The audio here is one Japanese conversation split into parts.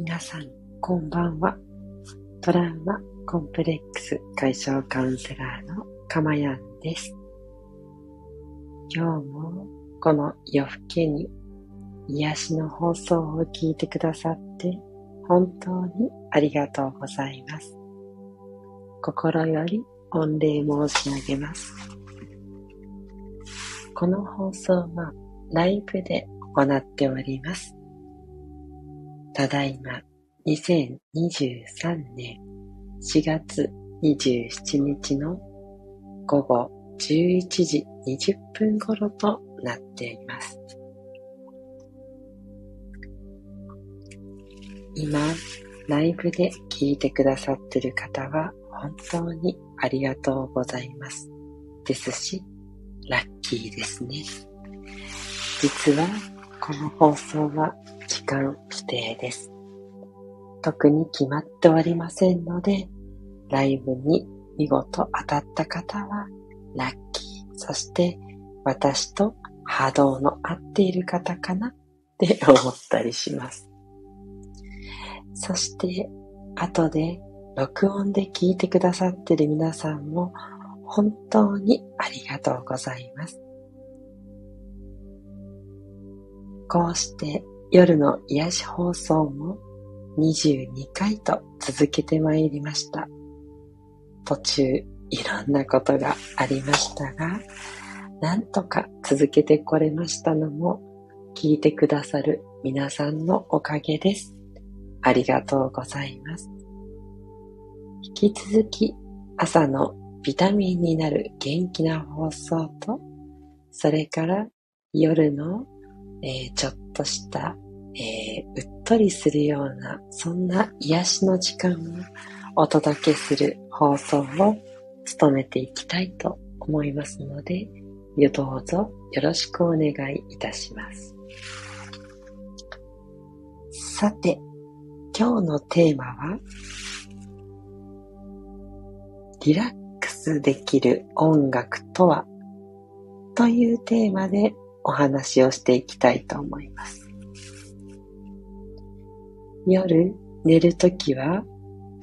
皆さん、こんばんは。トラウマコンプレックス解消カウンセラーのかまやんです。今日もこの夜更けに癒しの放送を聞いてくださって本当にありがとうございます。心より御礼申し上げます。この放送はライブで行っております。ただいま2023年4月27日の午後11時20分頃となっています。今、ライブで聞いてくださってる方は本当にありがとうございます。ですし、ラッキーですね。実は、この放送は時間規定です。特に決まっておりませんので、ライブに見事当たった方はラッキー。そして私と波動の合っている方かな？って思ったりします。そして後で録音で聞いてくださっている皆さんも本当にありがとうございます。こうして夜の癒し放送も22回と続けてまいりました。途中いろんなことがありましたが、なんとか続けてこれましたのも聞いてくださる皆さんのおかげです。ありがとうございます。引き続き朝のビタミンになる元気な放送と、それから夜の、えー、ちょっとしたえー、うっとりするような、そんな癒しの時間をお届けする放送を務めていきたいと思いますので、どうぞよろしくお願いいたします。さて、今日のテーマは、リラックスできる音楽とは？というテーマでお話をしていきたいと思います。夜寝るときは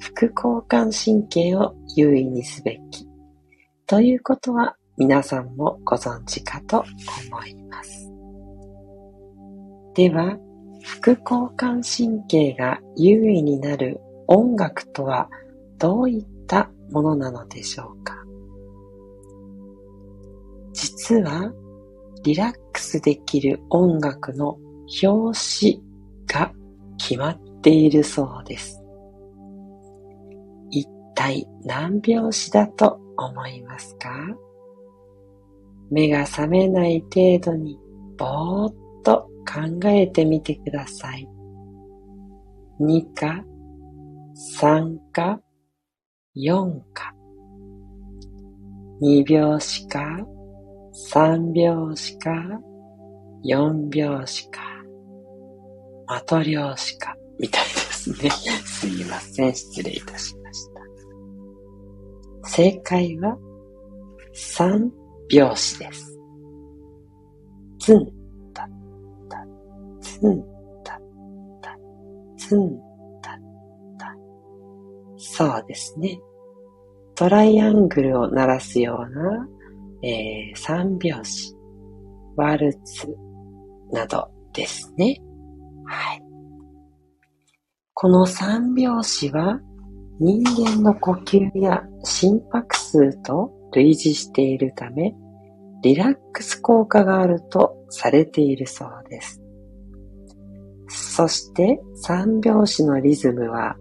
副交感神経を優位にすべきということは皆さんもご存知かと思います。では、副交感神経が優位になる音楽とはどういったものなのでしょうか？実はリラックスできる音楽の表紙が決まっているそうです。一体何拍子だと思いますか？目が覚めない程度にぼーっと考えてみてください。2か3か4か2拍子か？3拍子か4拍子かマトリョーシカみたいですね。すいません。失礼いたしました。正解は三拍子です。ツン、タッタ、ツン、タッタ、ツン、タッタ。そうですね。トライアングルを鳴らすような、えー、三拍子、ワルツなどですね。はい。この三拍子は人間の呼吸や心拍数と類似しているため、リラックス効果があるとされているそうです。そして三拍子のリズムは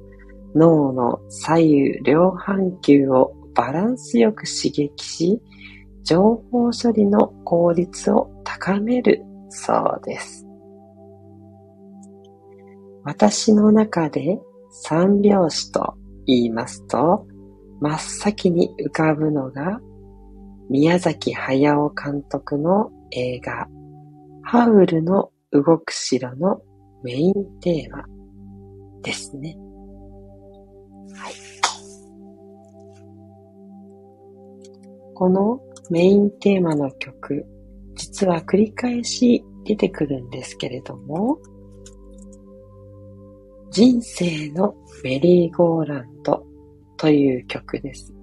脳の左右両半球をバランスよく刺激し、情報処理の効率を高めるそうです。私の中で三拍子と言いますと、真っ先に浮かぶのが、宮崎駿監督の映画、ハウルの動く城のメインテーマですね。はい。このメインテーマの曲、実は繰り返し出てくるんですけれども、人生のメリーゴーランドという曲です。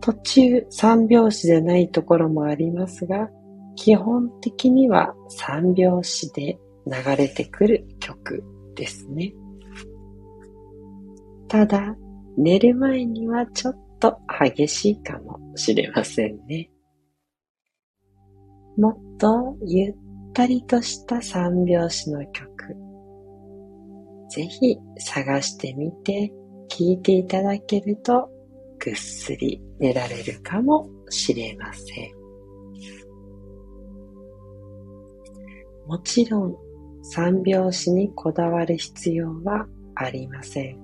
途中三拍子でないところもありますが、基本的には三拍子で流れてくる曲ですね。ただ、寝る前にはちょっと激しいかもしれませんね。もっとゆったりとした三拍子の曲、ぜひ探してみて聴いていただけるとぐっすり寝られるかもしれません。もちろん三拍子にこだわる必要はありません。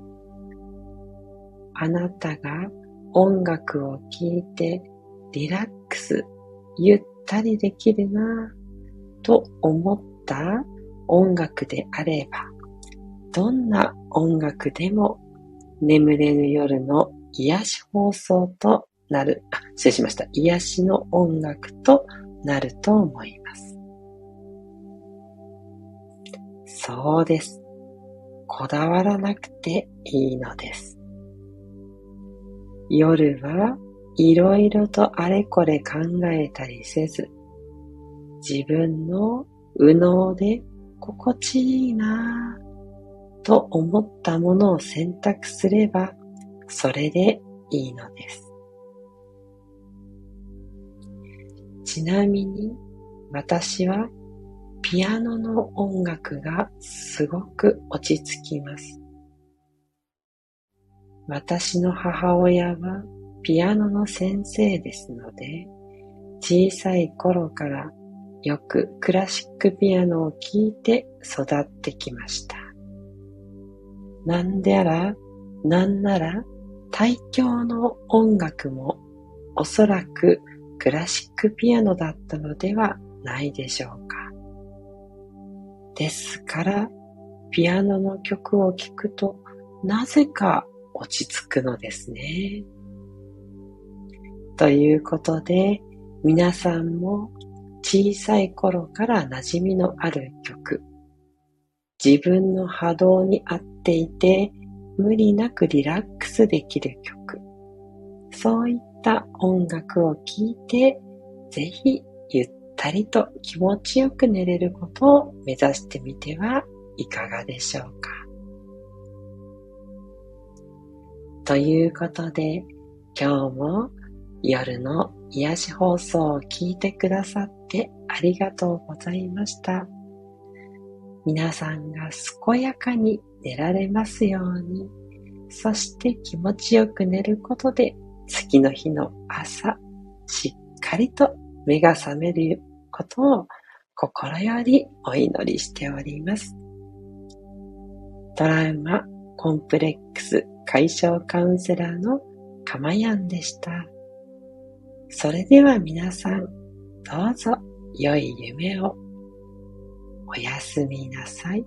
あなたが音楽を聴いてリラックス、ゆったりできるなぁと思った音楽であれば、どんな音楽でも眠れぬ夜の癒し放送となる、あ、失礼しました。癒しの音楽となると思います。そうです。こだわらなくていいのです。夜はいろいろとあれこれ考えたりせず、自分の右脳で心地いいなぁと思ったものを選択すれば、それでいいのです。ちなみに私はピアノの音楽がすごく落ち着きます。私の母親はピアノの先生ですので、小さい頃からよくクラシックピアノを聴いて育ってきました。なんでやら、なんなら大教の音楽もおそらくクラシックピアノだったのではないでしょうか。ですから、ピアノの曲を聴くとなぜか落ち着くのですね。ということで、皆さんも小さい頃から馴染みのある曲、自分の波動に合っていて無理なくリラックスできる曲。そういった音楽を聴いて、ぜひゆったりと気持ちよく寝れることを目指してみてはいかがでしょうか。ということで、今日も夜の癒し放送を聞いてくださってありがとうございました。皆さんが健やかに寝られますように。そして気持ちよく寝ることで次の日の朝、しっかりと目が覚めることを心よりお祈りしております。トラウマ、コンプレックス解消カウンセラーのかまやんでした。それでは皆さん、どうぞ良い夢を。おやすみなさい。